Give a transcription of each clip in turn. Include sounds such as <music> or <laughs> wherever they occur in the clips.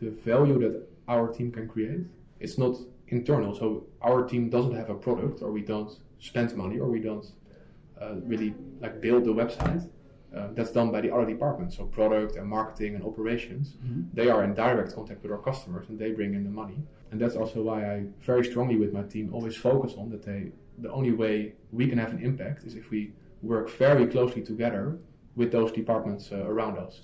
the value that our team can create, it's not internal. So our team doesn't have a product, or we don't spend money, or we don't uh, really like build the website. Uh, that's done by the other departments, so product and marketing and operations. Mm-hmm. They are in direct contact with our customers, and they bring in the money. And that's also why I very strongly with my team always focus on that they the only way we can have an impact is if we work very closely together with those departments uh, around us.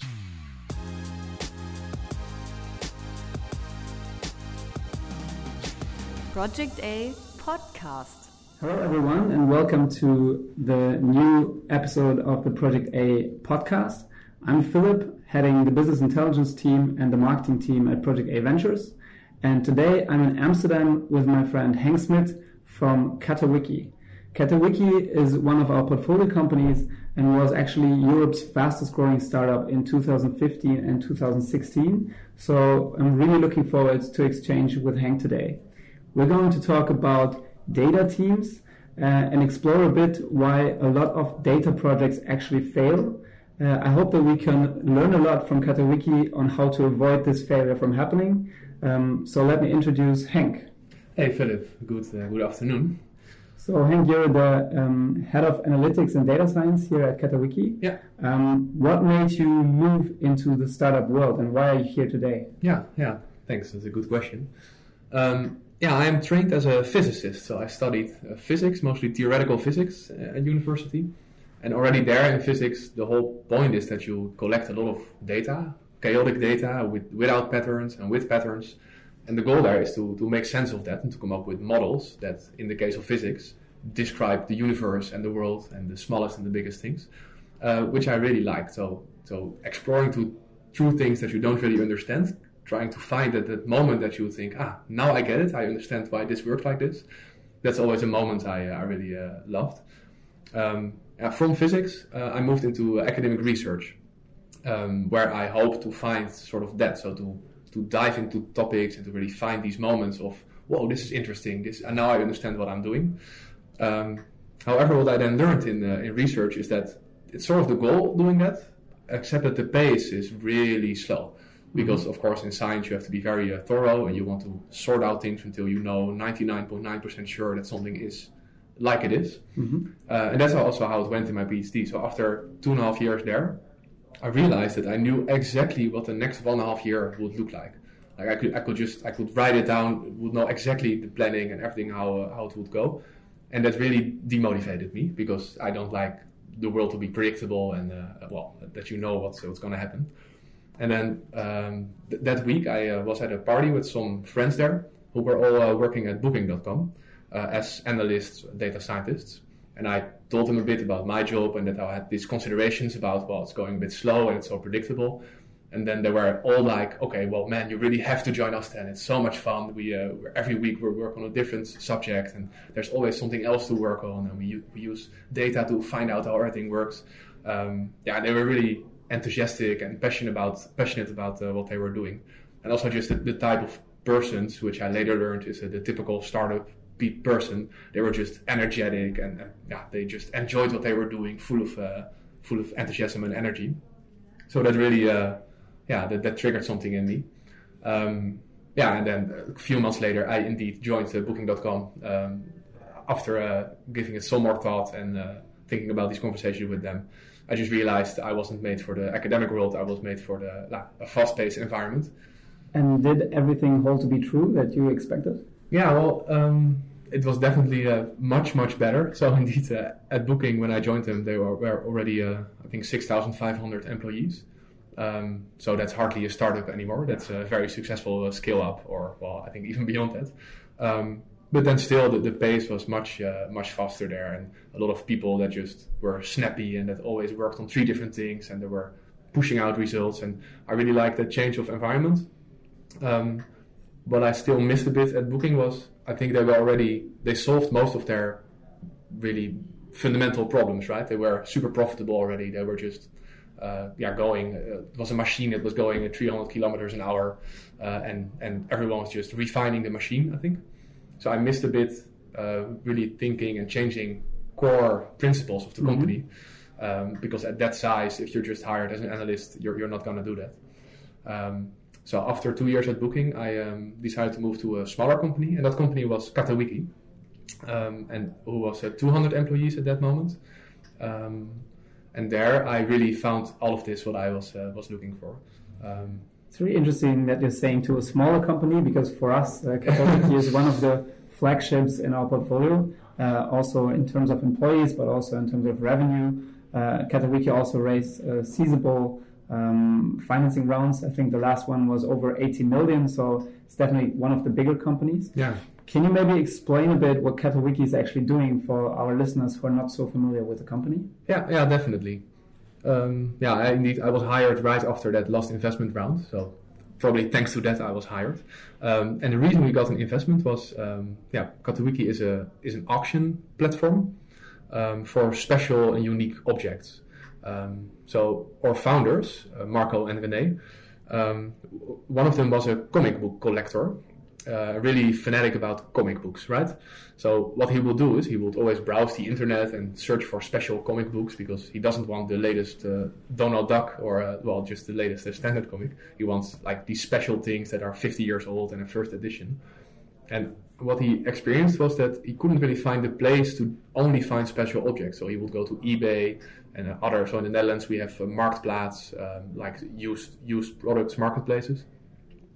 Project A podcast. Hello, everyone, and welcome to the new episode of the Project A podcast. I'm Philipp, heading the business intelligence team and the marketing team at Project A Ventures. And today I'm in Amsterdam with my friend Henk Smit from Catawiki. Catawiki is one of our portfolio companies and was actually Europe's fastest growing startup in 2015 and 2016. So I'm really looking forward to exchange with Henk today. We're going to talk about data teams uh, and explore a bit why a lot of data projects actually fail. Uh, I hope that we can learn a lot from Catawiki on how to avoid this failure from happening. Um, so let me introduce Henk. Hey Philipp, good uh, good afternoon. So Henk, you're the um, head of analytics and data science here at Catawiki. Yeah. Um, what made you move into the startup world, and why are you here today? Yeah, yeah. Thanks. That's a good question. Um, yeah, I am trained as a physicist, so I studied uh, physics, mostly theoretical physics uh, at university. And already there in physics, the whole point is that you collect a lot of data, chaotic data with, without patterns and with patterns and the goal there is to, to make sense of that and to come up with models that, in the case of physics, describe the universe and the world and the smallest and the biggest things, uh, which I really like. So, so exploring to through things that you don't really understand, trying to find that, that moment that you think, ah, now I get it, I understand why this works like this. That's always a moment I, uh, I really uh, loved. Um, from physics, uh, I moved into academic research, um, where I hope to find sort of that, so to to dive into topics and to really find these moments of whoa this is interesting. This and now I understand what I'm doing. Um, however what I then learned in, uh, in research is that it's sort of the goal doing that except that the pace is really slow because mm-hmm. of course in science you have to be very uh, thorough and you want to sort out things until you know 99.9% sure that something is like it is. Mm-hmm. Uh, and that's also how it went in my PhD. So after two and a half years there, I realized that I knew exactly what the next one and a half year would look like. Like I could, I could just, I could write it down, would know exactly the planning and everything how uh, how it would go, and that really demotivated me because I don't like the world to be predictable and uh, well that you know what's what's going to happen. And then um, th- that week I uh, was at a party with some friends there who were all uh, working at Booking.com uh, as analysts, data scientists, and I told them a bit about my job and that I had these considerations about, well, it's going a bit slow and it's so predictable. And then they were all like, okay, well, man, you really have to join us then. It's so much fun. We uh, every week we work on a different subject, and there's always something else to work on. And we we use data to find out how everything works. Um, yeah, they were really enthusiastic and passionate about passionate about uh, what they were doing, and also just the, the, type of persons, which I later learned is uh, the typical startup person. They were just energetic and, yeah, they just enjoyed what they were doing, full of uh, full of enthusiasm and energy. So that really, uh, yeah, that, that triggered something in me. Um, yeah, and then a few months later, I indeed joined uh, Booking.com um, after uh, giving it some more thought and uh, thinking about these conversations with them. I just realized I wasn't made for the academic world. I was made for the uh, fast-paced environment. And did everything hold to be true that you expected? Yeah, well, um, it was definitely uh, much much better. So <laughs> indeed, uh, at Booking when I joined them, they were, were already uh, I think six thousand five hundred employees. Um, so that's hardly a startup anymore. That's a very successful uh, scale up, or well, I think even beyond that. Um, but then still, the, the pace was much uh, much faster there, and a lot of people that just were snappy and that always worked on three different things, and they were pushing out results. And I really liked that change of environment. Um, what I still missed a bit at Booking was I think they were already they solved most of their really fundamental problems. Right, they were super profitable already. They were just uh, yeah going. Uh, it was a machine that was going at 300 kilometers an hour, uh, and and everyone was just refining the machine. I think so. I missed a bit uh, really thinking and changing core principles of the mm-hmm. company. Um, because at that size, if you're just hired as an analyst, you're, you're not going to do that. Um, So after two years at Booking, I um, decided to move to a smaller company, and that company was Catawiki, um, and who was uh, 200 employees at that moment. Um, and there, I really found all of this what I was uh, was looking for. It's really interesting that you're saying to a smaller company because for us, uh, is one of the flagships in our portfolio, uh, also in terms of employees, but also in terms of revenue. Uh, also raised uh, sizable um, financing rounds. I think the last one was over 80 million, so it's definitely one of the bigger companies. Yeah. Can you maybe explain a bit what Catawiki is actually doing for our listeners who are not so familiar with the company? Yeah, yeah, definitely. Um, yeah, I, indeed, I was hired right after that last investment round, so probably thanks to that I was hired. Um, and the reason we got an investment was, um, yeah, Catawiki is a is an auction platform um, for special and unique objects. Um, so our founders, uh, Marco and Rene, um, one of them was a comic book collector, uh, really fanatic about comic books, right? So what he will do is he will always browse the internet and search for special comic books because he doesn't want the latest uh, Donald Duck or uh, well just the latest standard comic. He wants like these special things that are 50 years old and a first edition. And what he experienced was that he couldn't really find a place to only find special objects. So he would go to eBay and uh, other. So in the Netherlands we have uh, Marktplaats, um, like used used products marketplaces,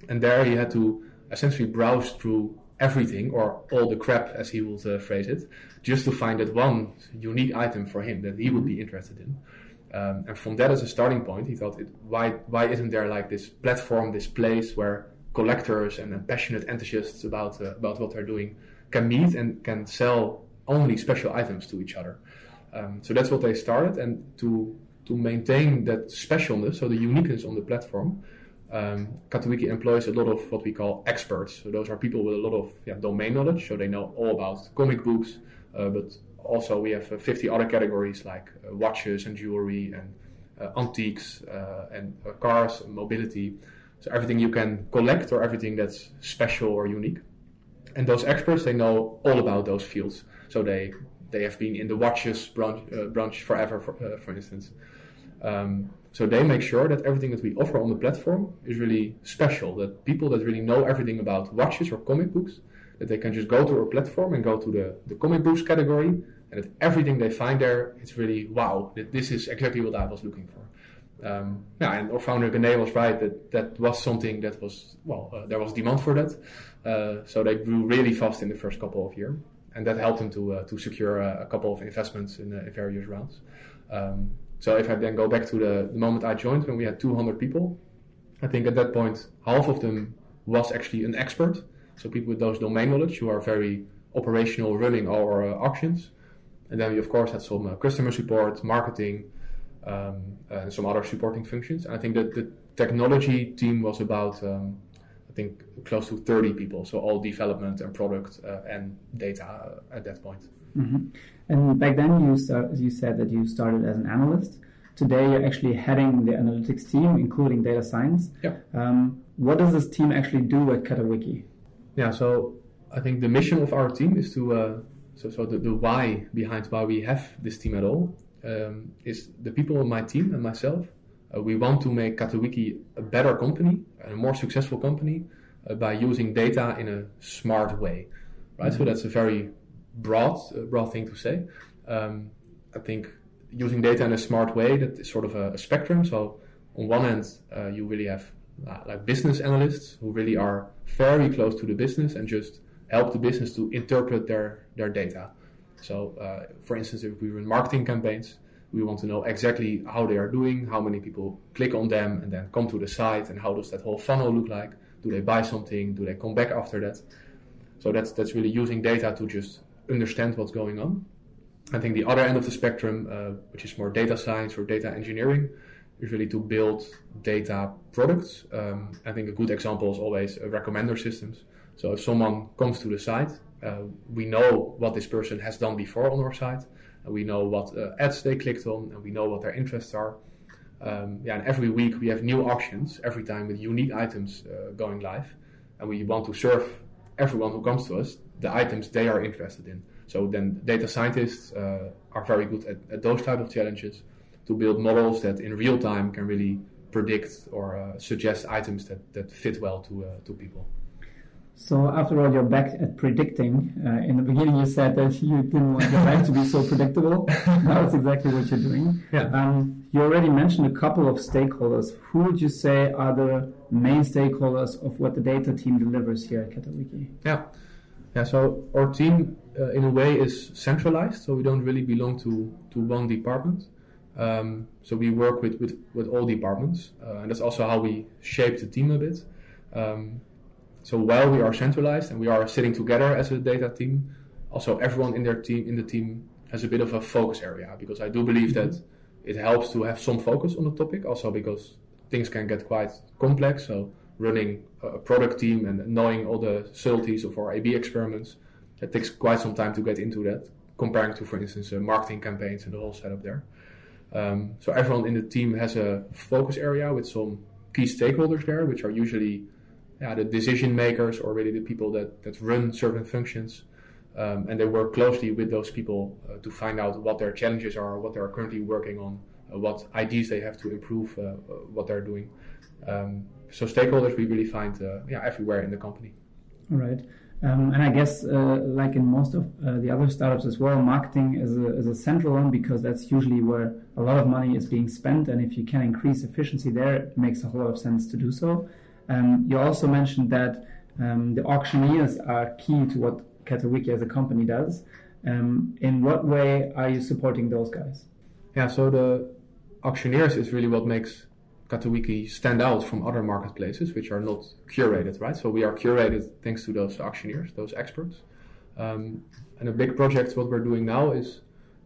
and there he had to essentially browse through everything or all the crap, as he would uh, phrase it, just to find that one unique item for him that he would be interested in. Um, and from that as a starting point, he thought, it, why why isn't there like this platform, this place where collectors and, and passionate enthusiasts about uh, about what they're doing can meet and can sell only special items to each other. Um, so that's what they started, and to to maintain that specialness, so the uniqueness on the platform, um, Catawiki employs a lot of what we call experts. So those are people with a lot of yeah, domain knowledge, so they know all about comic books, uh, but also we have uh, 50 other categories like uh, watches and jewelry and uh, antiques uh, and uh, cars and mobility. So everything you can collect or everything that's special or unique. And those experts, they know all about those fields. So they they have been in the watches branch, branch forever, for, for instance. Um, so they make sure that everything that we offer on the platform is really special. That people that really know everything about watches or comic books, that they can just go to our platform and go to the, the comic books category, and that everything they find there, it's really wow. That this is exactly what I was looking for. Um, yeah, and our founder Rene was right that that was something that was well, uh, there was demand for that. Uh, so they grew really fast in the first couple of years, and that helped them to uh, to secure a, couple of investments in, in various rounds. Um, so if I then go back to the, the moment I joined when we had 200 people, I think at that point half of them was actually an expert. So people with those domain knowledge who are very operational, running our uh, auctions. And then we of course had some uh, customer support, marketing, um, and some other supporting functions. And I think that the technology team was about um, I think close to 30 people. So all development and product uh, and data at that point. Mm-hmm. And back then, you start, you said that you started as an analyst. Today, you're actually heading the analytics team, including data science. Yeah. Um, what does this team actually do at Catawiki? Yeah. So I think the mission of our team is to uh, so so the, the why behind why we have this team at all um, is the people on my team and myself. Uh, we want to make Catawiki a better company and a more successful company uh, by using data in a smart way, right? Mm-hmm. So that's a very broad uh, broad thing to say. Um, I think using data in a smart way that is sort of a, a spectrum. So on one end, uh, you really have uh, like business analysts who really are very close to the business and just help the business to interpret their their data. So, uh, for instance, if we run marketing campaigns, we want to know exactly how they are doing, how many people click on them and then come to the site, and how does that whole funnel look like? Do they buy something? Do they come back after that? So that's that's really using data to just understand what's going on. I think the other end of the spectrum, uh, which is more data science or data engineering, is really to build data products. Um, I think a good example is always uh, recommender systems. So if someone comes to the site, uh, we know what this person has done before on our site, and we know what uh, ads they clicked on, and we know what their interests are. Um, yeah, and every week we have new auctions every time with unique items uh, going live, and we want to serve everyone who comes to us the items they are interested in. So then data scientists uh, are very good at, at, those type of challenges to build models that in real time can really predict or uh, suggest items that, that fit well to uh, to people. So after all, you're back at predicting. Uh, in the beginning, you said that you didn't want your life to be so predictable. <laughs> now it's exactly what you're doing. Yeah. Um, you already mentioned a couple of stakeholders. Who would you say are the main stakeholders of what the data team delivers here at Catawiki? Yeah, yeah. So our team, uh, in a way, is centralized. So we don't really belong to to one department. Um, so we work with with, with all departments, uh, and that's also how we shape the team a bit. Um, so while we are centralized and we are sitting together as a data team, also everyone in their team in the team has a bit of a focus area because I do believe that it helps to have some focus on the topic. Also because things can get quite complex. So running a product team and knowing all the subtleties of our A/B experiments, it takes quite some time to get into that. Comparing to, for instance, uh, marketing campaigns and the whole setup there. Um, so everyone in the team has a focus area with some key stakeholders there, which are usually yeah, the decision makers or really the people that, that run certain functions. Um, and they work closely with those people uh, to find out what their challenges are, what they are currently working on, uh, what ideas they have to improve uh, uh what they're doing. Um, so stakeholders we really find uh, yeah everywhere in the company. All right. Um, and I guess, uh, like in most of the other startups as well, marketing is a, is a central one because that's usually where a lot of money is being spent. And if you can increase efficiency there, it makes a whole lot of sense to do so. Um, you also mentioned that um, the auctioneers are key to what Catawiki as a company does. Um, in what way are you supporting those guys? Yeah, so the auctioneers is really what makes Catawiki stand out from other marketplaces, which are not curated, right? So we are curated thanks to those auctioneers, those experts. Um, and a big project, what we're doing now is,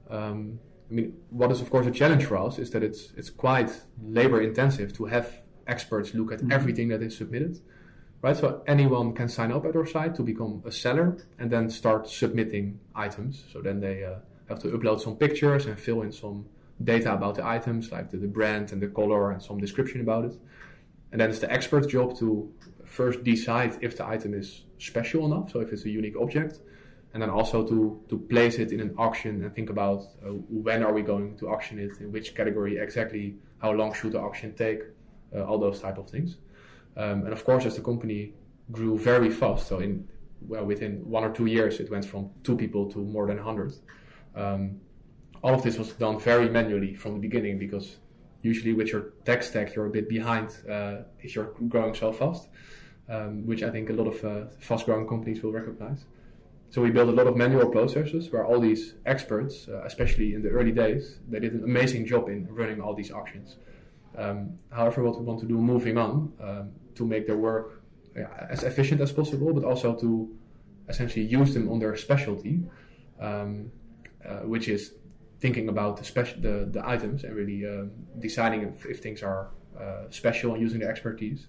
um, I mean, what is of course a challenge for us is that it's it's quite labor intensive to have experts look at mm-hmm. everything that is submitted. Right, so anyone can sign up at our site to become a seller and then start submitting items. So then they uh, have to upload some pictures and fill in some data about the items, like the, the brand and the color and some description about it. And then it's the expert's job to first decide if the item is special enough, so if it's a unique object, and then also to, to place it in an auction and think about uh, when are we going to auction it, in which category exactly, how long should the auction take, uh, all those type of things. Um, and of course, as the company grew very fast, so in well within one or two years, it went from two people to more than 100. Um, all of this was done very manually from the beginning because usually with your tech stack you're a bit behind uh, if you're growing so fast, um, which I think a lot of uh, fast-growing companies will recognize. So we built a lot of manual processes where all these experts, uh, especially in the early days, they did an amazing job in running all these auctions. Um, however, what we want to do moving on um, to make their work yeah, as efficient as possible, but also to essentially use them on their specialty, um, uh, which is thinking about the, speci- the, the items and really uh, deciding if, if, things are uh, special and using their expertise.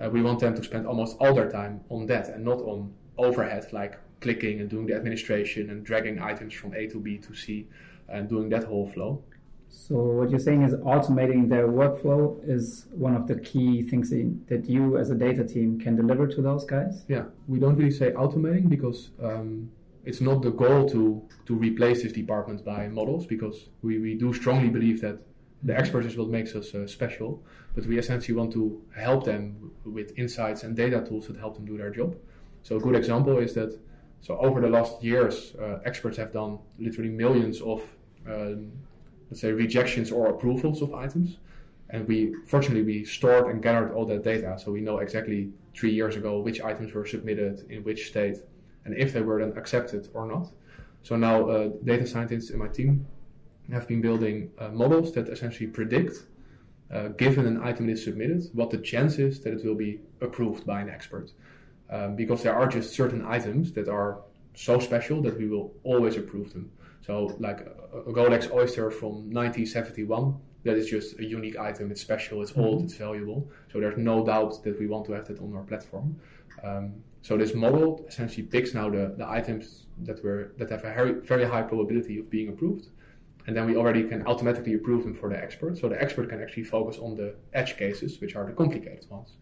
Uh, we want them to spend almost all their time on that and not on overhead like clicking and doing the administration and dragging items from A to B to C and doing that whole flow. So what you're saying is automating their workflow is one of the key things that you as a data team can deliver to those guys? Yeah, we don't really say automating because um, it's not the goal to, to replace this department by models because we, we do strongly believe that the mm-hmm. is what makes us uh, special, but we essentially want to help them with insights and data tools that help them do their job. So a good example is that so over the last years, uh, experts have done literally millions of um, let's say rejections or approvals of items. And we fortunately we stored and gathered all that data, so we know exactly three years ago which items were submitted in which state, and if they were then accepted or not. So now uh, data scientists in my team have been building uh, models that essentially predict, uh, given an item is submitted, what the chance is that it will be approved by an expert. Um, because there are just certain items that are so special that we will always approve them. So like a, Rolex Oyster from 1971, that is just a unique item. It's special, it's old, mm-hmm. it's valuable. So there's no doubt that we want to have that on our platform. Um, so this model essentially picks now the, the items that were that have a very, very high probability of being approved. And then we already can automatically approve them for the expert. So the expert can actually focus on the edge cases, which are the complicated ones.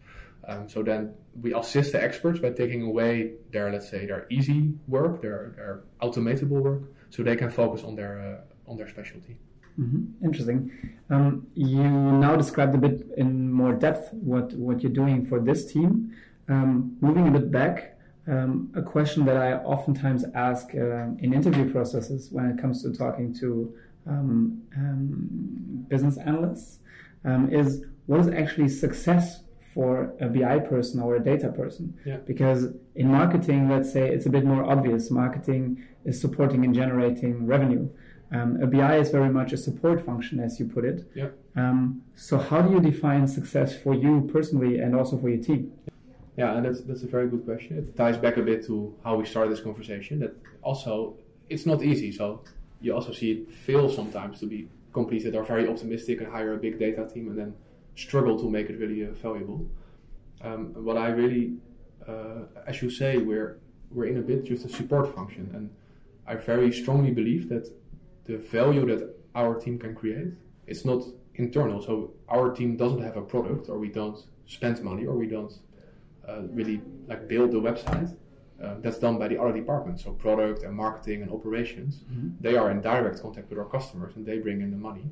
Um, so then we assist the experts by taking away their, let's say, their easy work, their, their automatable work, so they can focus on their uh, on their specialty. Mm-hmm. Interesting. Um, you now described a bit in more depth what, what you're doing for this team. Um, moving a bit back, um, a question that I oftentimes ask uh, in interview processes when it comes to talking to um, um, business analysts um, is what is actually success for a BI person or a data person? Yeah. Because in marketing, let's say it's a bit more obvious. Marketing is supporting and generating revenue. Um, a BI is very much a support function, as you put it. Yeah. Um, so, how do you define success for you personally and also for your team? Yeah, and that's that's a very good question. It ties back a bit to how we started this conversation. That also it's not easy. So you also see it fail sometimes to be companies that are very optimistic and hire a big data team and then struggle to make it really uh, valuable. Um, what I really, uh, as you say, we're we're in a bit just a support function, and I very strongly believe that the value that our team can create it's not internal. So our team doesn't have a product, or we don't spend money, or we don't really like build the website. Uh, that's done by the other departments, so product and marketing and operations. Mm-hmm. They are in direct contact with our customers, and they bring in the money.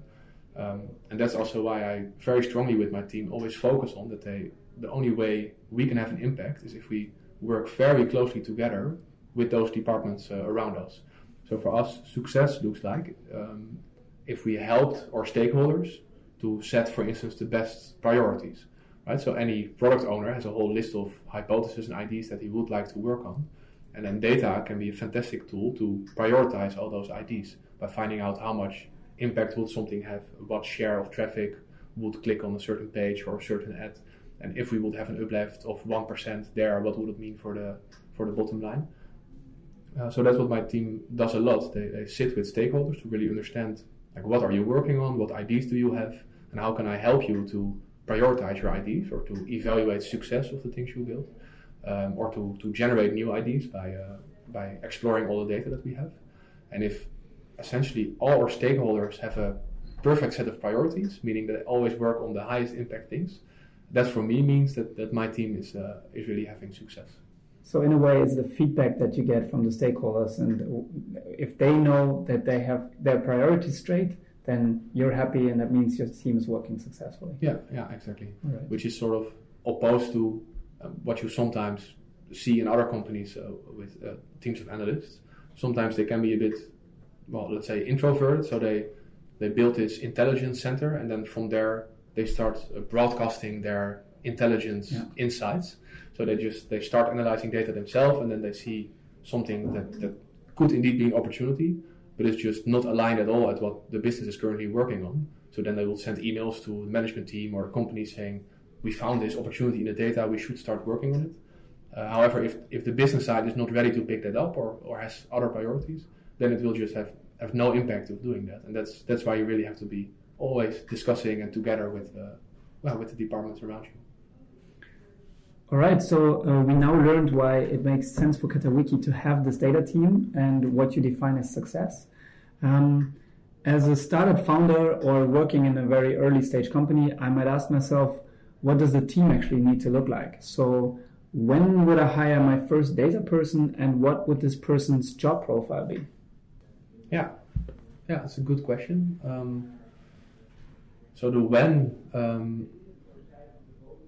Um, and that's also why I very strongly with my team always focus on that they the only way we can have an impact is if we work very closely together with those departments uh, around us. So for us, success looks like um, if we helped our stakeholders to set, for instance, the best priorities. Right? So any product owner has a whole list of hypotheses and ideas that he would like to work on, and then data can be a fantastic tool to prioritize all those ideas by finding out how much impact would something have, what share of traffic would click on a certain page or a certain ad, and if we would have an uplift of one percent there, what would it mean for the for the bottom line? Uh, so that's what my team does a lot. They, they sit with stakeholders to really understand like what are you working on, what ideas do you have, and how can I help you to prioritize your ideas or to evaluate success of the things you build, um, or to, to generate new ideas by uh, by exploring all the data that we have. And if essentially all our stakeholders have a perfect set of priorities, meaning that they always work on the highest impact things, that for me means that, that my team is uh, is really having success. So in a way, it's the feedback that you get from the stakeholders, and if they know that they have their priorities straight, then you're happy, and that means your team is working successfully. Yeah, yeah, exactly. Right. Which is sort of opposed to um, what you sometimes see in other companies uh, with uh, teams of analysts. Sometimes they can be a bit, well, let's say introverted. So they they build this intelligence center, and then from there they start uh, broadcasting their intelligence Yeah. insights. So they just they start analyzing data themselves, and then they see something that, that could indeed be an opportunity, but it's just not aligned at all at what the business is currently working on. So then they will send emails to the management team or the company saying, "We found this opportunity in the data. We should start working on it." Uh, however, if, if the business side is not ready to pick that up or, or has other priorities, then it will just have, have no impact of doing that. And that's that's why you really have to be always discussing and together with uh, well with the departments around you. All right, so uh, we now learned why it makes sense for Catawiki to have this data team and what you define as success. Um, as a startup founder or working in a very early stage company, I might ask myself, what does the team actually need to look like? So, when would I hire my first data person and what would this person's job profile be? Yeah, yeah, that's a good question. Um, so the when, um,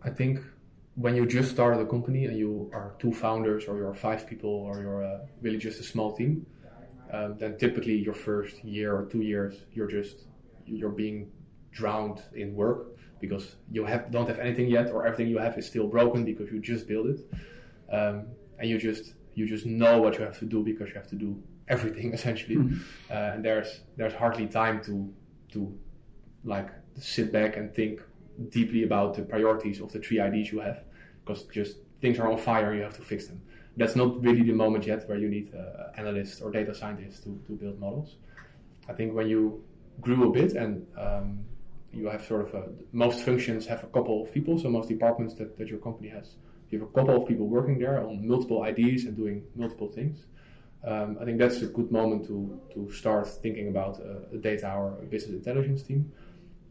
I think when you just started a company and you are two founders or you're five people or you're uh, really just a small team, um, then typically your first year or two years you're just you're being drowned in work because you have don't have anything yet or everything you have is still broken because you just built it, um, and you just you just know what you have to do because you have to do everything <laughs> essentially, Mhm. uh, and there's there's hardly time to to like sit back and think deeply about the priorities of the three IDs you have because just things are on fire you have to fix them that's not really the moment yet where you need uh, analysts or data scientists to, to build models. I think when you grew a bit and um, you have sort of a, most functions have a couple of people so most departments that, that your company has you have a couple of people working there on multiple IDs and doing multiple things. Um, I think that's a good moment to, to start thinking about a, a data or a business intelligence team.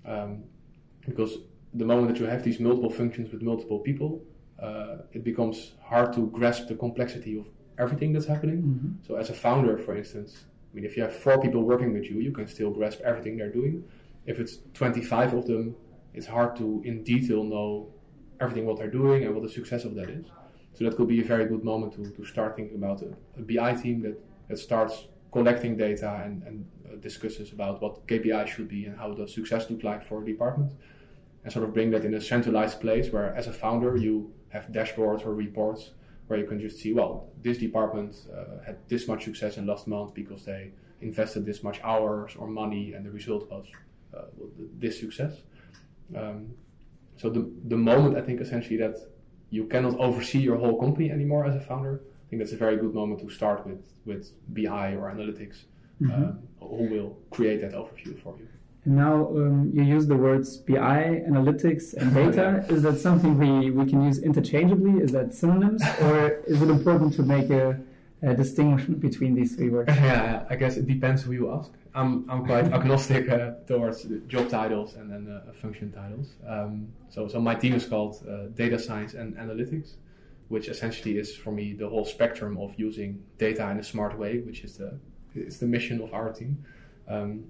Um, because the moment that you have these multiple functions with multiple people, uh, it becomes hard to grasp the complexity of everything that's happening. Mhm. So, as a founder, for instance, I mean, if you have four people working with you, you can still grasp everything they're doing. If it's 25 of them, it's hard to in detail know everything what they're doing and what the success of that is. So that could be a very good moment to, to start thinking about a, a BI team that, that starts collecting data and, and uh, discusses about what KPI should be and how does success look like for a department. And sort of bring that in a centralized place where, as a founder, you have dashboards or reports where you can just see, well, this department uh, had this much success in last month because they invested this much hours or money, and the result was uh, this success. Um, so the the moment I think essentially that you cannot oversee your whole company anymore as a founder, I think that's a very good moment to start with with BI or analytics, mm-hmm. um, who will create that overview for you. And now um, you use the words BI, analytics, and <laughs> data. is that something we, we can use interchangeably? Is that synonyms? or is it important to make a, a distinction between these three words? <laughs> Yeah, I guess it depends who you ask. I'm, I'm quite <laughs> agnostic uh, towards job titles and then uh, function titles. Um, so, so my team is called uh, Data Science and Analytics, which essentially is for me the whole spectrum of using data in a smart way, which is the, is the mission of our team. Um,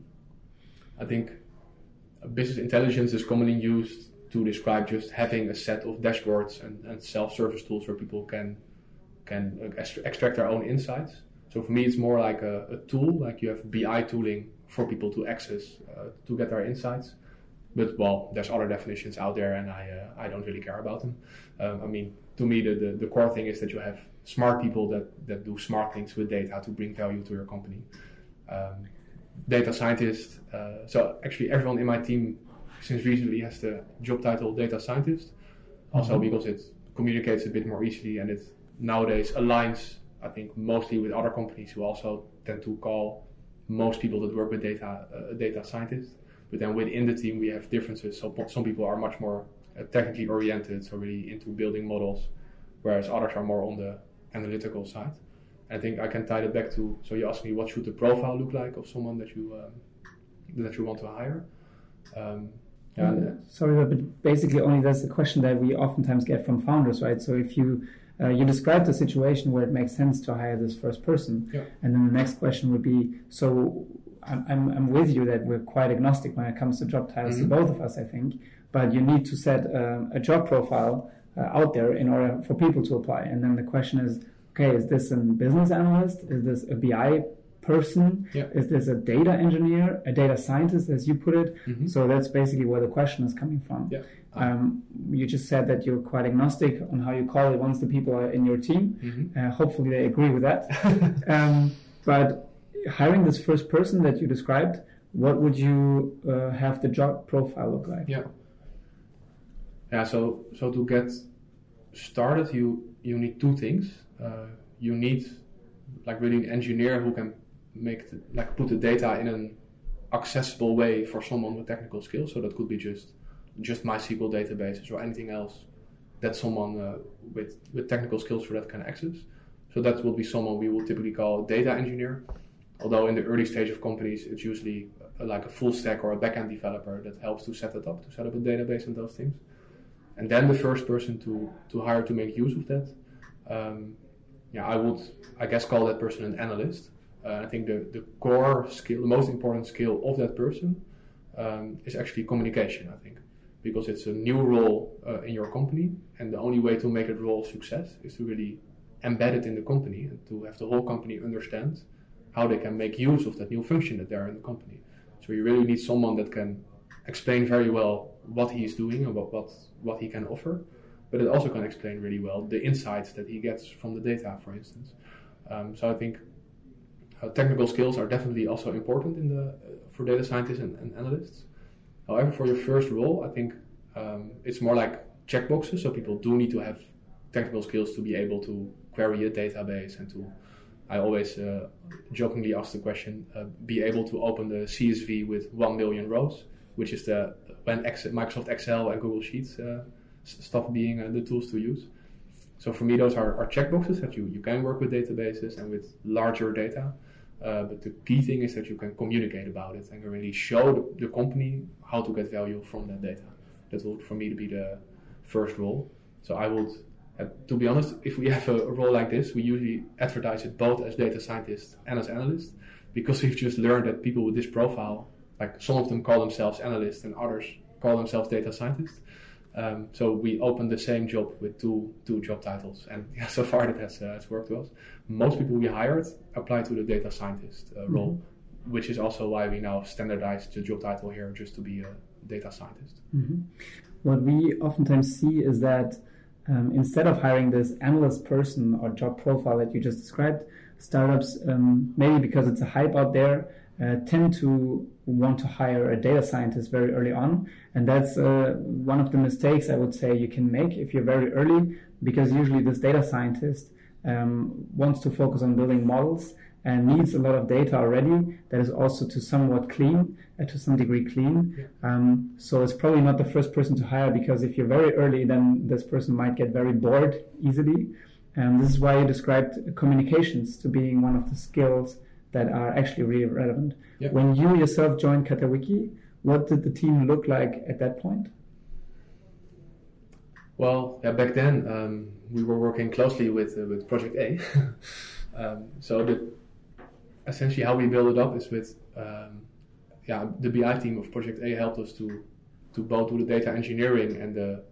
I think business intelligence is commonly used to describe just having a set of dashboards and, and self-service tools where people can can extract their own insights. So for me, it's more like a, a tool, like you have BI tooling for people to access uh, to get their insights. But well, there's other definitions out there, and I uh, I don't really care about them. Um, I mean, to me, the, the, the core thing is that you have smart people that that do smart things with data to bring value to your company. Um, data scientist. Uh, so actually, everyone in my team since recently has the job title data scientist. Also mm-hmm. because it communicates a bit more easily and it nowadays aligns, I think, mostly with other companies who also tend to call most people that work with data uh, data scientists. But then within the team, we have differences. So some people are much more uh, technically oriented, so really into building models, whereas others are more on the analytical side. I think I can tie it back to. So you asked me what should the profile look like of someone that you um, that you want to hire. Um, yeah. Uh, sorry, but basically only that's the question that we oftentimes get from founders, right? So if you uh, you describe the situation where it makes sense to hire this first person, yeah. and then the next question would be, so I'm, I'm, I'm, with you that we're quite agnostic when it comes to job titles mm-hmm. to both of us, I think, but you need to set uh, a job profile uh, out there in order for people to apply, and then the question is, okay, is this a business analyst? Is this a BI person? Yeah. Is this a data engineer, a data scientist, as you put it? Mm-hmm. So that's basically where the question is coming from. Yeah. Um, you just said that you're quite agnostic on how you call it once the people are in your team. Mm-hmm. Uh, hopefully, they agree with that. <laughs> um, but hiring this first person that you described, what would you uh, have the job profile look like? Yeah. Yeah. So so to get started, you you need two things you need like really an engineer who can make the, like put the data in an accessible way for someone with technical skills. So that could be just just MySQL databases or anything else that someone uh, with with technical skills for that can access. So that will be someone we will typically call a data engineer. Although in the early stage of companies, it's usually a, like a full stack or a backend developer that helps to set it up, to set up a database and those things. And then the first person to, to hire to make use of that um, yeah, I would, I guess, call that person an analyst. Uh, I think the, the core skill, the most important skill of that person um, is actually communication, I think, because it's a new role uh, in your company, and the only way to make it role success is to really embed it in the company and to have the whole company understand how they can make use of that new function that they're in the company. So you really need someone that can explain very well what he is doing and what, what, what he can offer but it also can explain really well the insights that he gets from the data, for instance. Um, so I think uh, technical skills are definitely also important in the uh, for data scientists and, and, analysts. However, for your first role, I think um, it's more like checkboxes. So people do need to have technical skills to be able to query a database and to. I always uh, jokingly ask the question: uh, be able to open the CSV with one million rows, which is the when Excel, Microsoft Excel and Google Sheets uh, stuff being uh, the tools to use. So for me, those are, are checkboxes that you, you can work with databases and with larger data. Uh, but the key thing is that you can communicate about it and really show the, the, company how to get value from that data. That would, for me, to be the first role. So I would, uh, to be honest, if we have a, role like this, we usually advertise it both as data scientist and as analyst. because we've just learned that people with this profile, like some of them call themselves analysts and others call themselves data scientists. Um, so we opened the same job with two two job titles, and <laughs> yeah, so far that has, uh, has worked well. Most people we hired apply to the data scientist uh, role, mm-hmm. which is also why we now standardized the job title here just to be a data scientist. Mm-hmm. What we oftentimes see is that um, instead of hiring this analyst person or job profile that you just described, startups, um, maybe because it's a hype out there, uh, tend to want to hire a data scientist very early on. And that's uh, one of the mistakes I would say you can make if you're very early, because usually this data scientist um, wants to focus on building models and needs a lot of data already that is also to somewhat clean, uh, to some degree clean. Um, so it's probably not the first person to hire because if you're very early, then this person might get very bored easily. And this is why you described communications to being one of the skills that are actually really relevant. Yep. When you yourself joined Catawiki, what did the team look like at that point? Well, yeah, back then um, we were working closely with uh, with Project A. <laughs> um, so the, essentially how we build it up is with um, yeah the BI team of Project A helped us to to both do the data engineering and the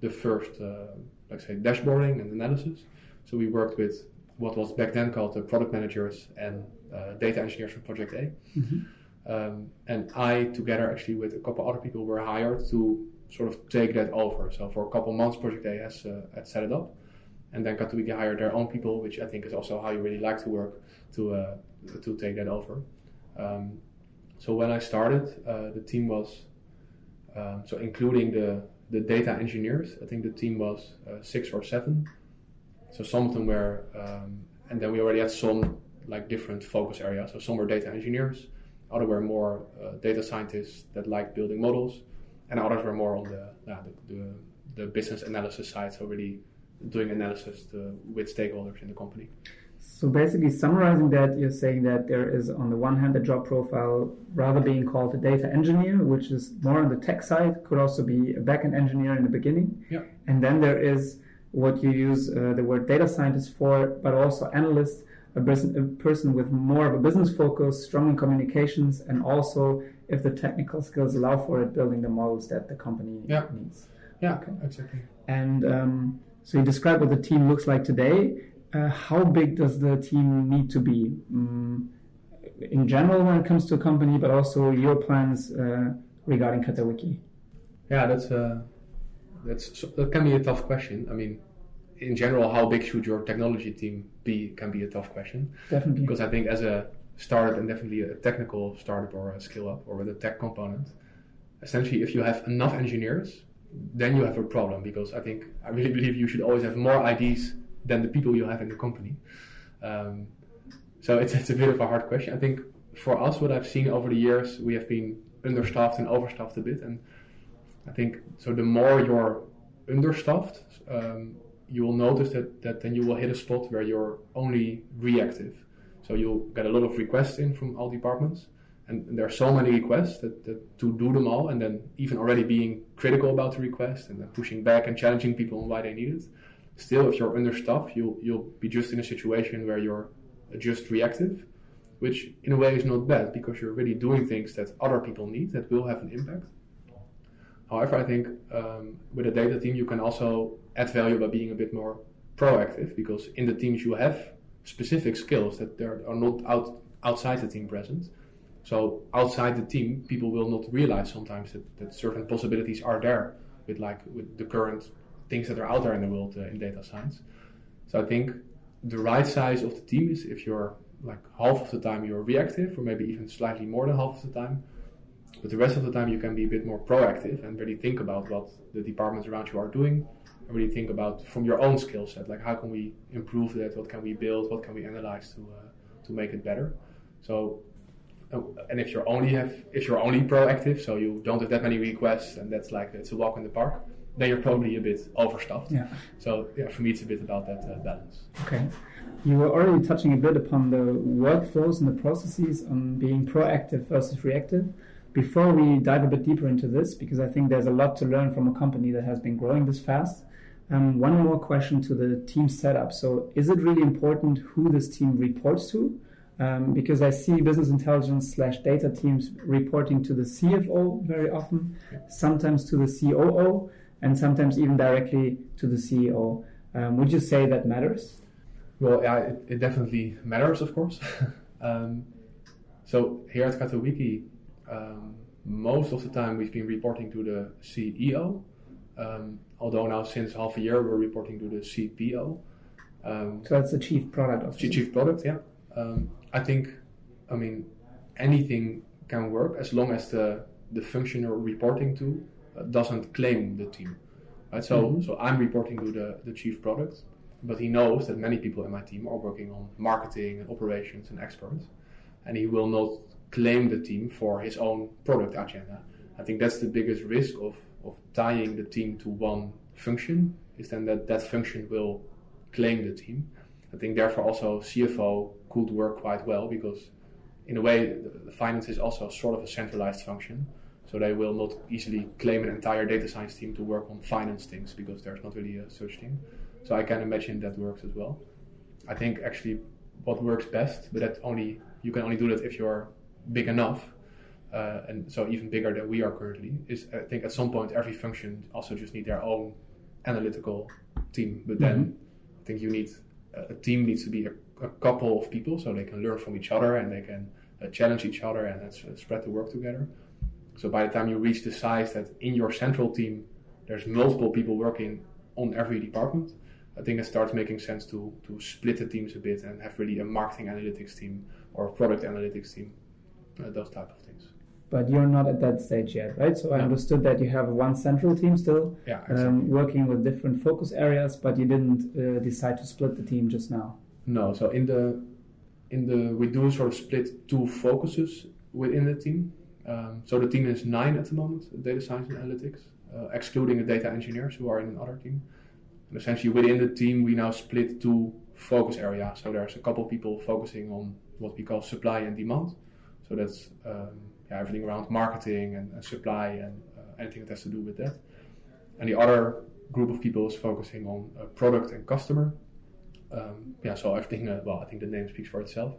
the first uh, let's say dashboarding and analysis. So we worked with what was back then called the product managers and uh, data engineers from Project A. Mm-hmm. Um, and I, together actually with a couple other people, were hired to sort of take that over. So for a couple months, Project A has, uh, had set it up, and then Catawiki hired their own people, which I think is also how you really like to work to uh, to take that over. Um, so when I started, uh, the team was um, so including the the data engineers. I think the team was uh, six or seven. So some of them were, um, and then we already had some like different focus areas. So some were data engineers, other were more uh, data scientists that like building models, and others were more on the, uh, the, the, the, business analysis side, so really doing analysis to, with stakeholders in the company. So basically, summarizing that, you're saying that there is, on the one hand, the job profile rather being called a data engineer, which is more on the tech side, could also be a backend engineer in the beginning. Yeah. And then there is what you use uh, the word data scientist for, but also analyst, a, bus- a, person with more of a business focus, strong in communications, and also, if the technical skills allow for it, building the models that the company yeah. needs. Yeah, okay. exactly. And um, so you describe what the team looks like today. Uh, how big does the team need to be um, in general when it comes to a company, but also your plans uh, regarding Catawiki? Yeah, that's uh, that's that can be a tough question. I mean, in general, how big should your technology team be can be a tough question. Definitely. Because I think as a startup and definitely a technical startup or a scale up or with a tech component, essentially if you have enough engineers, then you have a problem because I think I really believe you should always have more IDs than the people you have in the company. Um, so it's, it's a bit of a hard question. I think for us, what I've seen over the years, we have been understaffed and overstaffed a bit. And I think so the more you're understaffed, um, you will notice that, that then you will hit a spot where you're only reactive. So you'll get a lot of requests in from all departments, and, there are so many requests that, that, to do them all, and then even already being critical about the request and then pushing back and challenging people on why they need it. Still, if you're understaffed, you'll you'll be just in a situation where you're just reactive, which in a way is not bad because you're really doing things that other people need that will have an impact. However, I think um, with a data team, you can also add value by being a bit more proactive because in the teams you have specific skills that there are not out, outside the team present. So outside the team, people will not realize sometimes that, that certain possibilities are there with like with the current things that are out there in the world uh, in data science. So I think the right size of the team is if you're like half of the time you're reactive, or maybe even slightly more than half of the time, but the rest of the time, you can be a bit more proactive and really think about what the departments around you are doing, really think about from your own skill set, like how can we improve that? What can we build? What can we analyze to uh, to make it better? So, uh, and if you're only have if you're only proactive, so you don't have that many requests, and that's like it's a walk in the park, then you're probably a bit overstuffed. Yeah. So yeah, for me, it's a bit about that uh, balance. Okay. You were already touching a bit upon the workflows and the processes on being proactive versus reactive before we dive a bit deeper into this, because I think there's a lot to learn from a company that has been growing this fast, um, one more question to the team setup. So, is it really important who this team reports to? Um, because I see business intelligence slash data teams reporting to the CFO very often, sometimes to the COO, and sometimes even directly to the CEO. Um, would you say that matters? Well, yeah, it, it definitely matters, of course. <laughs> um, so here at Catawiki, um, most of the time we've been reporting to the CEO. Although now since half a year we're reporting to the CPO. Um, so that's the chief product officer. Chief product, yeah. Um, I think, I mean, anything can work as long as the the function you're reporting to uh, doesn't claim the team. Right? So, mm-hmm. so I'm reporting to the, the chief product, but he knows that many people in my team are working on marketing and operations and experts, and he will not claim the team for his own product agenda. I think that's the biggest risk of, of tying the team to one function, is then that that function will claim the team. I think therefore also CFO could work quite well because in a way the, finance is also sort of a centralized function. So they will not easily claim an entire data science team to work on finance things because there's not really a such thing. So I can imagine that works as well. I think actually what works best, but that only you can only do that if you're big enough, uh, and so even bigger than we are currently. Is I think at some point every function also just need their own analytical team, but then mm-hmm. I think you need a team needs to be a, a, couple of people so they can learn from each other and they can uh, challenge each other and uh, spread the work together. So by the time you reach the size that in your central team there's multiple people working on every department, I think it starts making sense to to split the teams a bit and have really a marketing analytics team or a product analytics team, uh, those type of things. But you're not at that stage yet, right? So I understood that you have one central team still, yeah, exactly. um, working with different focus areas, but you didn't uh, decide to split the team just now. No. So in the in the we do sort of split two focuses within the team. Um, so the team is nine at the moment, data science and analytics, uh, excluding the data engineers who are in another team. And essentially within the team, we now split two focus areas. So there's a couple of people focusing on what we call supply and demand. So that's um, yeah, everything around marketing and, and supply and uh, anything that has to do with that. And the other group of people is focusing on uh, product and customer. Um, yeah, so everything, uh, well, I think the name speaks for itself.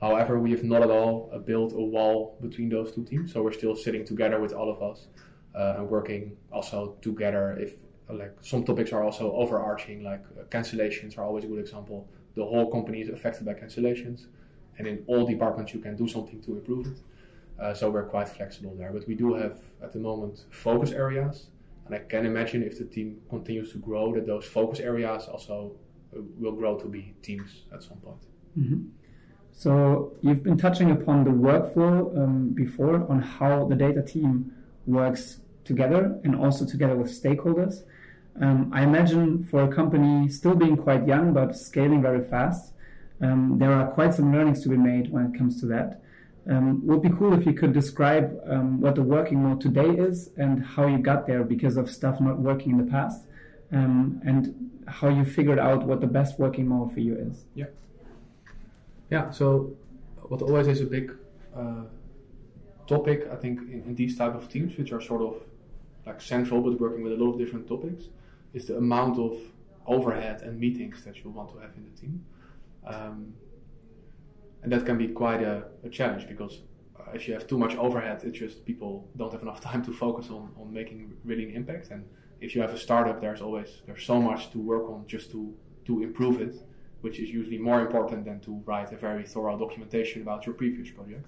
However, we have not at all built a wall between those two teams. So we're still sitting together with all of us and working also together if like some topics are also overarching, like cancellations are always a good example. The whole company is affected by cancellations, and in all departments you can do something to improve it. Uh, so we're quite flexible there. But we do have at the moment focus areas, and I can imagine if the team continues to grow, that those focus areas also uh, will grow to be teams at some point. Mm-hmm. So you've been touching upon the workflow um, before on how the data team works together and also together with stakeholders. Um, I imagine for a company still being quite young but scaling very fast, um, there are quite some learnings to be made when it comes to that. Um, would be cool if you could describe um, what the working mode today is and how you got there because of stuff not working in the past, um, and how you figured out what the best working mode for you is. Yeah. Yeah. So, what always is a big uh, topic, I think, in, in these type of teams, which are sort of like central but working with a lot of different topics, is the amount of overhead and meetings that you want to have in the team. And that can be quite a, a challenge because if you have too much overhead, it's just people don't have enough <laughs> time to focus on, on making really an impact. And if you have a startup, there's always there's so much to work on just to to improve it, which is usually more important than to write a very thorough documentation about your previous project.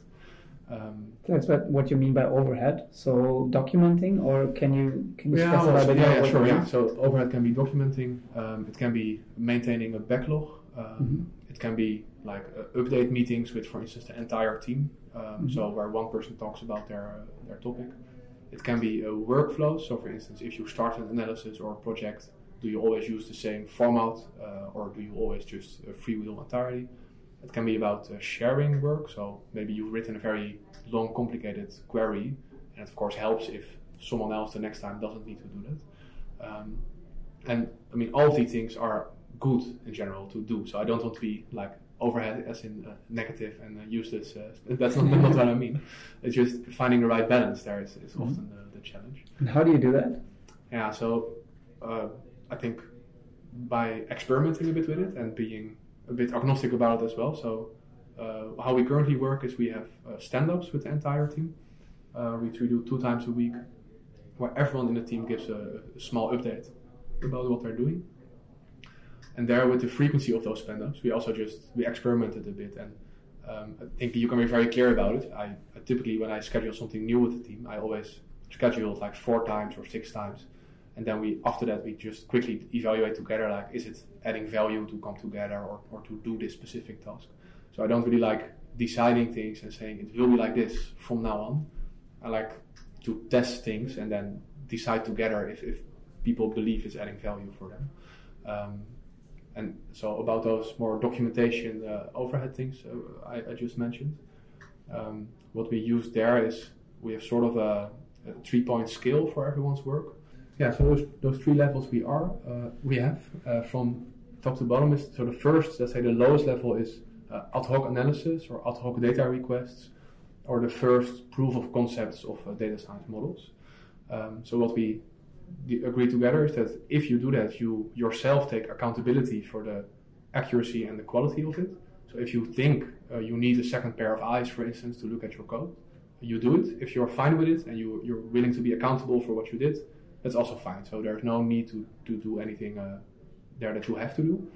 Um, That's what, what you mean by overhead. So documenting, or can you can you yeah, specify also, yeah, yeah, sure, yeah. So overhead can be documenting. Um, it can be maintaining a backlog. Um, mm-hmm. It can be like uh, update meetings with, for instance, the entire team. Um, mm-hmm. So where one person talks about their uh, their topic. It can be a workflow. So for instance, if you start an analysis or a project, do you always use the same format, uh, or do you always just uh, freewheel entirely? It can be about uh, sharing work. So maybe you've written a very long, complicated query, and of course helps if someone else the next time doesn't need to do that. Um, and I mean, all of these things are good in general to do. So I don't want to be like overhead as in uh, negative and uh, useless. Uh, <laughs> that's not, not what I mean. It's just finding the right balance there is, is mm-hmm. often the, the, challenge. And how do you do that? Yeah, so uh, I think by experimenting a bit with it and being a bit agnostic about it as well. So Uh, how we currently work is we have uh, stand-ups with the entire team, uh, which we do two times a week, where everyone in the team gives a, a small update about what they're doing. And there, with the frequency of those stand-ups, we also just we experimented a bit, and um, I think you can be very clear about it. I, I typically, when I schedule something new with the team, I always schedule like four times or six times, and then we after that we just quickly evaluate together like is it adding value to come together or, or to do this specific task. So I don't really like deciding things and saying it will be like this from now on. I like to test things and then decide together if, if people believe it's adding value for them. Um, and so about those more documentation uh, overhead things uh, I, I, just mentioned, um, what we use there is we have sort of a, a three-point scale for everyone's work. Yeah, so those, those three levels we are uh, we have from top to bottom is so the first let's say the lowest level is ad hoc analysis or ad hoc data requests or the first proof of concepts of uh, data science models. Um, so what we agree together is that if you do that, you yourself take accountability for the accuracy and the quality of it. So if you think uh, you need a second pair of eyes, for instance, to look at your code, you do it. If you're fine with it and you, you're willing to be accountable for what you did, that's also fine. So there's no need to, to do anything uh, there that you have to do.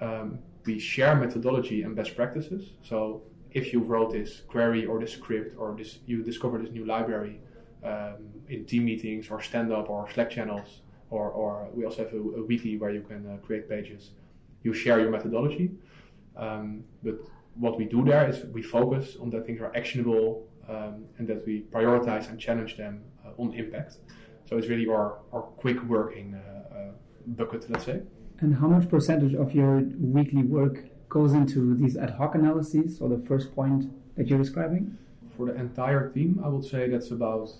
Um, we share methodology and best practices. So if you wrote this query or this script or this you discover this new library, um, in team meetings or stand up or Slack channels, or, or we also have a, a weekly where you can uh, create pages. You share your methodology, um, but what we do there is we focus on that things are actionable um, and that we prioritize and challenge them uh, on impact. So it's really our, our quick working uh, uh bucket, let's say. And how much percentage of your weekly work goes into these ad hoc analyses or the first point that you're describing? For the entire team, I would say that's about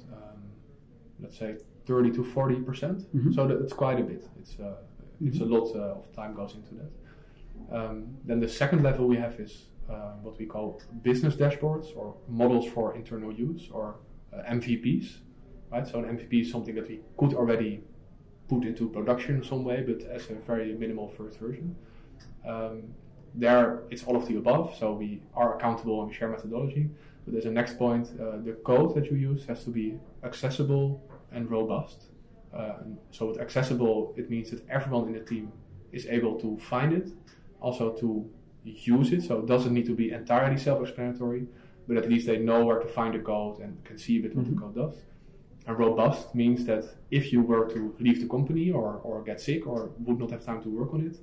let's say 30 to 40 percent. Mm-hmm. So it's quite a bit. It's uh, mm-hmm. it's a lot uh, of time goes into that. Um, then the second level we have is uh, what we call business dashboards or models for internal use or uh, MVPs. Right. So an MVP is something that we could already put into production in some way, but as a very minimal first version. Um, there, it's all of the above. So we are accountable and we share methodology. But as a next point, uh, the code that you use has to be accessible and robust. Uh, so with accessible, it means that everyone in the team is able to find it, also to use it. So it doesn't need to be entirely self-explanatory, but at least they know where to find the code and can see a bit what mm-hmm. the code does. And robust means that if you were to leave the company or, or get sick or would not have time to work on it,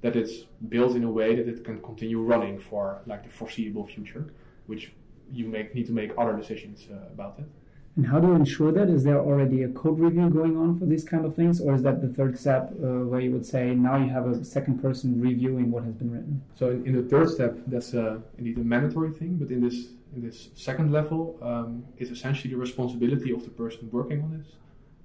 that it's built in a way that it can continue running for like the foreseeable future, which you make need to make other decisions uh, about it. And how do you ensure that? Is there already a code review going on for these kind of things, or is that the third step uh, where you would say now you have a second person reviewing what has been written? So in, in the third step, that's uh, indeed a mandatory thing, but in this in this second level, um, it's essentially the responsibility of the person working on this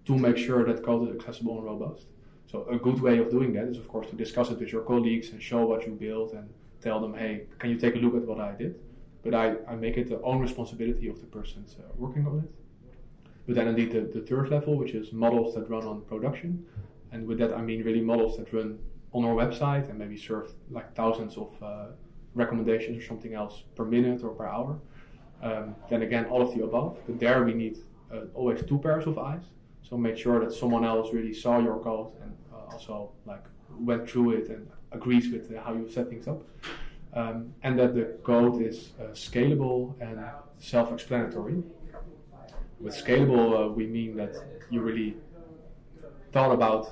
to make sure that code is accessible and robust. So a good way of doing that is, of course, to discuss it with your colleagues and show what you built and tell them, hey, can you take a look at what I did? But I, I make it the own responsibility of the persons uh, working on it. But then indeed the, the third level, which is models that run on production. And with that I mean really models that run on our website and maybe serve like thousands of uh, recommendations or something else per minute or per hour. Um, then again, all of the above. But there we need uh, always two pairs of eyes. So make sure that someone else really saw your code and uh, also like went through it and agrees with how you set things up. Um, and that the code is uh, scalable and self-explanatory with scalable, uh, we mean that you really thought about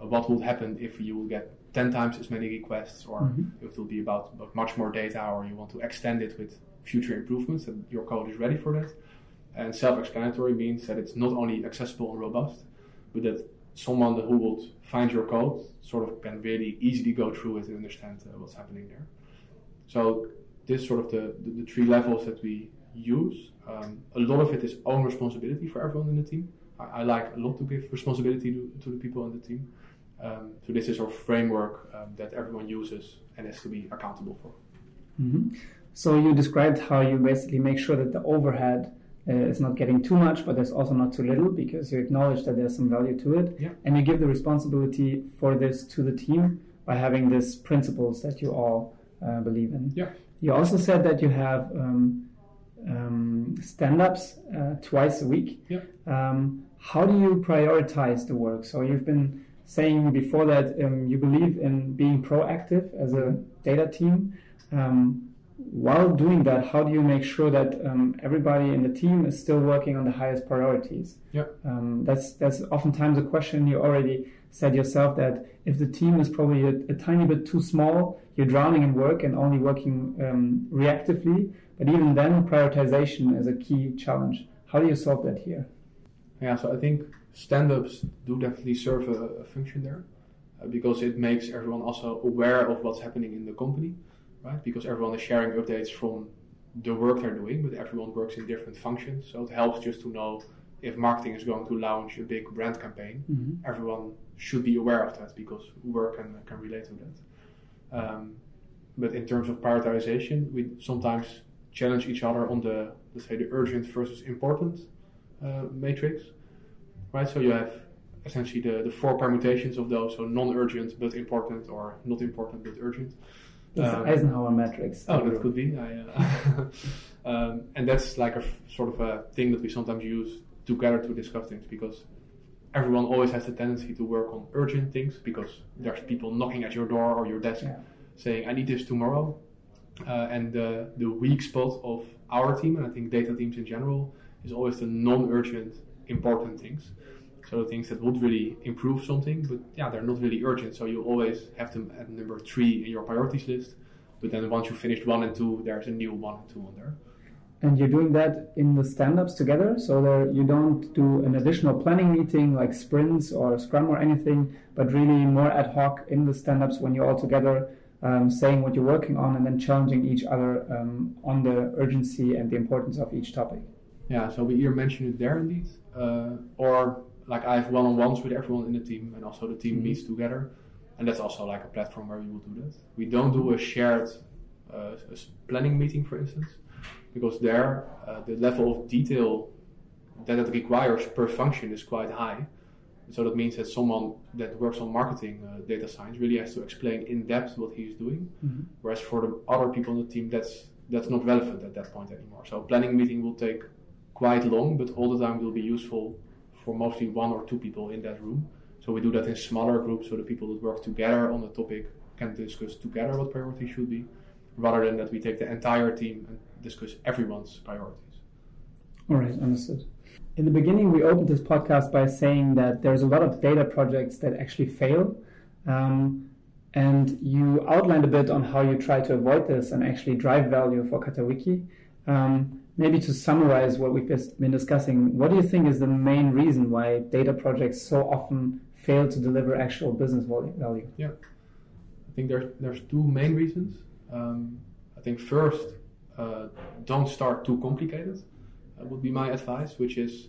uh, what would happen if you will get 10 times as many requests, or mm-hmm. if it will be about, about much more data, or you want to extend it with future improvements, and your code is ready for that. And self explanatory means that it's not only accessible and robust, but that someone who would find your code sort of can really easily go through it and understand uh, what's happening there. So, this sort of the, the, the three levels that we use. Um, a lot of it is own responsibility for everyone in the team. I, I like a lot to give responsibility to, to the people in the team. Um, so this is our framework um, that everyone uses and has to be accountable for. Mm-hmm. So you described how you basically make sure that the overhead uh, is not getting too much, but there's also not too little because you acknowledge that there's some value to it, yeah. and you give the responsibility for this to the team by having these principles that you all uh, believe in. Yeah. You also said that you have um, um, stand-ups uh, twice a week. Um, how do you prioritize the work? So you've been saying before that um, you believe in being proactive as a data team. Um, while doing that, how do you make sure that um, everybody in the team is still working on the highest priorities? Yeah. Um, that's that's oftentimes a question you already said yourself that if the team is probably a, a tiny bit too small, you're drowning in work and only working um, reactively. But even then, prioritization is a key challenge. How do you solve that here? Yeah, so I think stand-ups do definitely serve a, a function there uh, because it makes everyone also aware of what's happening in the company, right? Because everyone is sharing updates from the work they're doing, but everyone works in different functions. So it helps just to know if marketing is going to launch a big brand campaign. Mm-hmm. Everyone should be aware of that because work can, can relate to that. Um, but in terms of prioritization, we sometimes challenge each other on the let's say the urgent versus important uh, matrix, right? So you have essentially the, the four permutations of those, so non-urgent but important, or not important but urgent. That's Um, the Eisenhower matrix. Oh, that could be. I, uh, <laughs> um, and that's like a f- sort of a thing that we sometimes use together to discuss things because everyone always has the tendency to work on urgent things because there's people knocking at your door or your desk Yeah. saying, I need this tomorrow. Uh, and the, the weak spot of our team, and I think data teams in general, is always the non urgent, important things. So the things that would really improve something, but yeah, they're not really urgent. So you always have them at number three in your priorities list. But then once you finished one and two, there's a new one and two on there. And you're doing that in the stand-ups together, so there you don't do an additional planning meeting like sprints or Scrum or anything, but really more ad hoc in the stand-ups when you're all together, um, saying what you're working on and then challenging each other um, on the urgency and the importance of each topic. Yeah, so we either mention it there indeed, uh, or like I have one-on-ones with everyone in the team, and also the team Mhm. meets together, and that's also like a platform where we will do that. We don't do a shared uh, s- planning meeting, for instance, because there uh, the level of detail that it requires per function is quite high. So that means that someone that works on marketing uh, data science really has to explain in depth what he's doing. Whereas for the other people in the team, that's that's not relevant at that point anymore. So a planning meeting will take quite long, but all the time will be useful for mostly one or two people in that room. So we do that in smaller groups, so the people that work together on the topic can discuss together what priorities should be, rather than that we take the entire team and discuss everyone's priorities. All right, understood. In the beginning, we opened this podcast by saying that there's a lot of data projects that actually fail. Um, and you outlined a bit on how you try to avoid this and actually drive value for Catawiki. Um, maybe to summarize what we've been discussing, what do you think is the main reason why data projects so often fail to deliver actual business value? Yeah. I think there's there's two main reasons. Um, I think first, uh, don't start too complicated. Uh, would be my advice, which is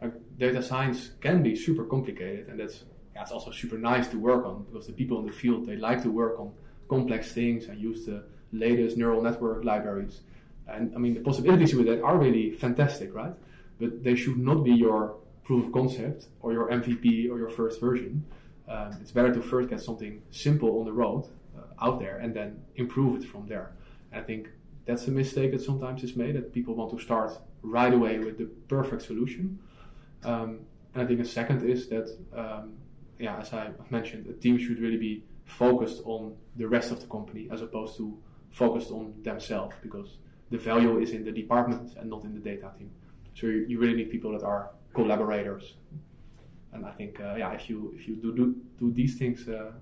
like data science can be super complicated, and that's yeah, it's also super nice to work on because the people in the field they like to work on complex things and use the latest neural network libraries. And I mean, the possibilities with that are really fantastic, right? But they should not be your proof of concept or your MVP or your first version. Um, it's better to first get something simple on the road uh, out there and then improve it from there. And I think that's a mistake that sometimes is made that people want to start right away with the perfect solution. Um, and I think a second is that, um, yeah, as I mentioned, a team should really be focused on the rest of the company as opposed to focused on themselves because the value is in the department and not in the data team. So you, you really need people that are collaborators. And I think, uh, yeah, if you if you do do, do these things uh,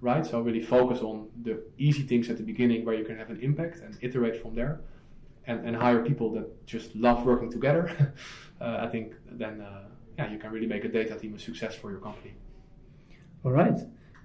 right, so really focus on the easy things at the beginning where you can have an impact and iterate from there, and, and hire people that just love working together. <laughs> uh, I think then uh, yeah, you can really make a data team a success for your company. All right.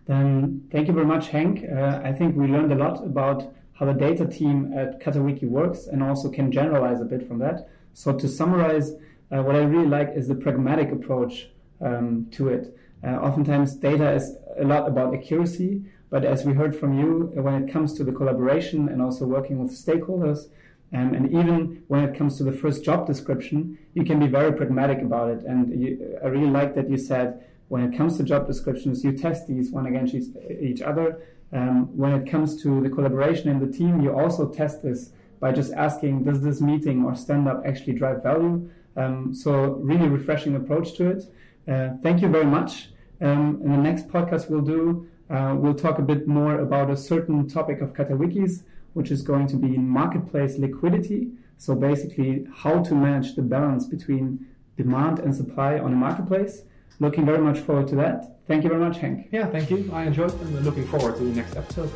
Then thank you very much, Henk. Uh, I think we learned a lot about how the data team at Catawiki works and also can generalize a bit from that. So to summarize, uh, what I really like is the pragmatic approach um, to it. Uh, oftentimes data is a lot about accuracy, but as we heard from you, when it comes to the collaboration and also working with stakeholders, um, and even when it comes to the first job description, you can be very pragmatic about it. And you, I really like that you said when it comes to job descriptions, you test these one against each, other Um, when it comes to the collaboration in the team, you also test this by just asking, does this meeting or stand up actually drive value? Um, so really refreshing approach to it. Uh, thank you very much. Um, in the next podcast we'll do, uh, we'll talk a bit more about a certain topic of Catawikis, which is going to be marketplace liquidity. So basically how to manage the balance between demand and supply on a marketplace. Looking very much forward to that. Thank you very much, Henk. Yeah, thank you. I enjoyed and looking forward to the next episode.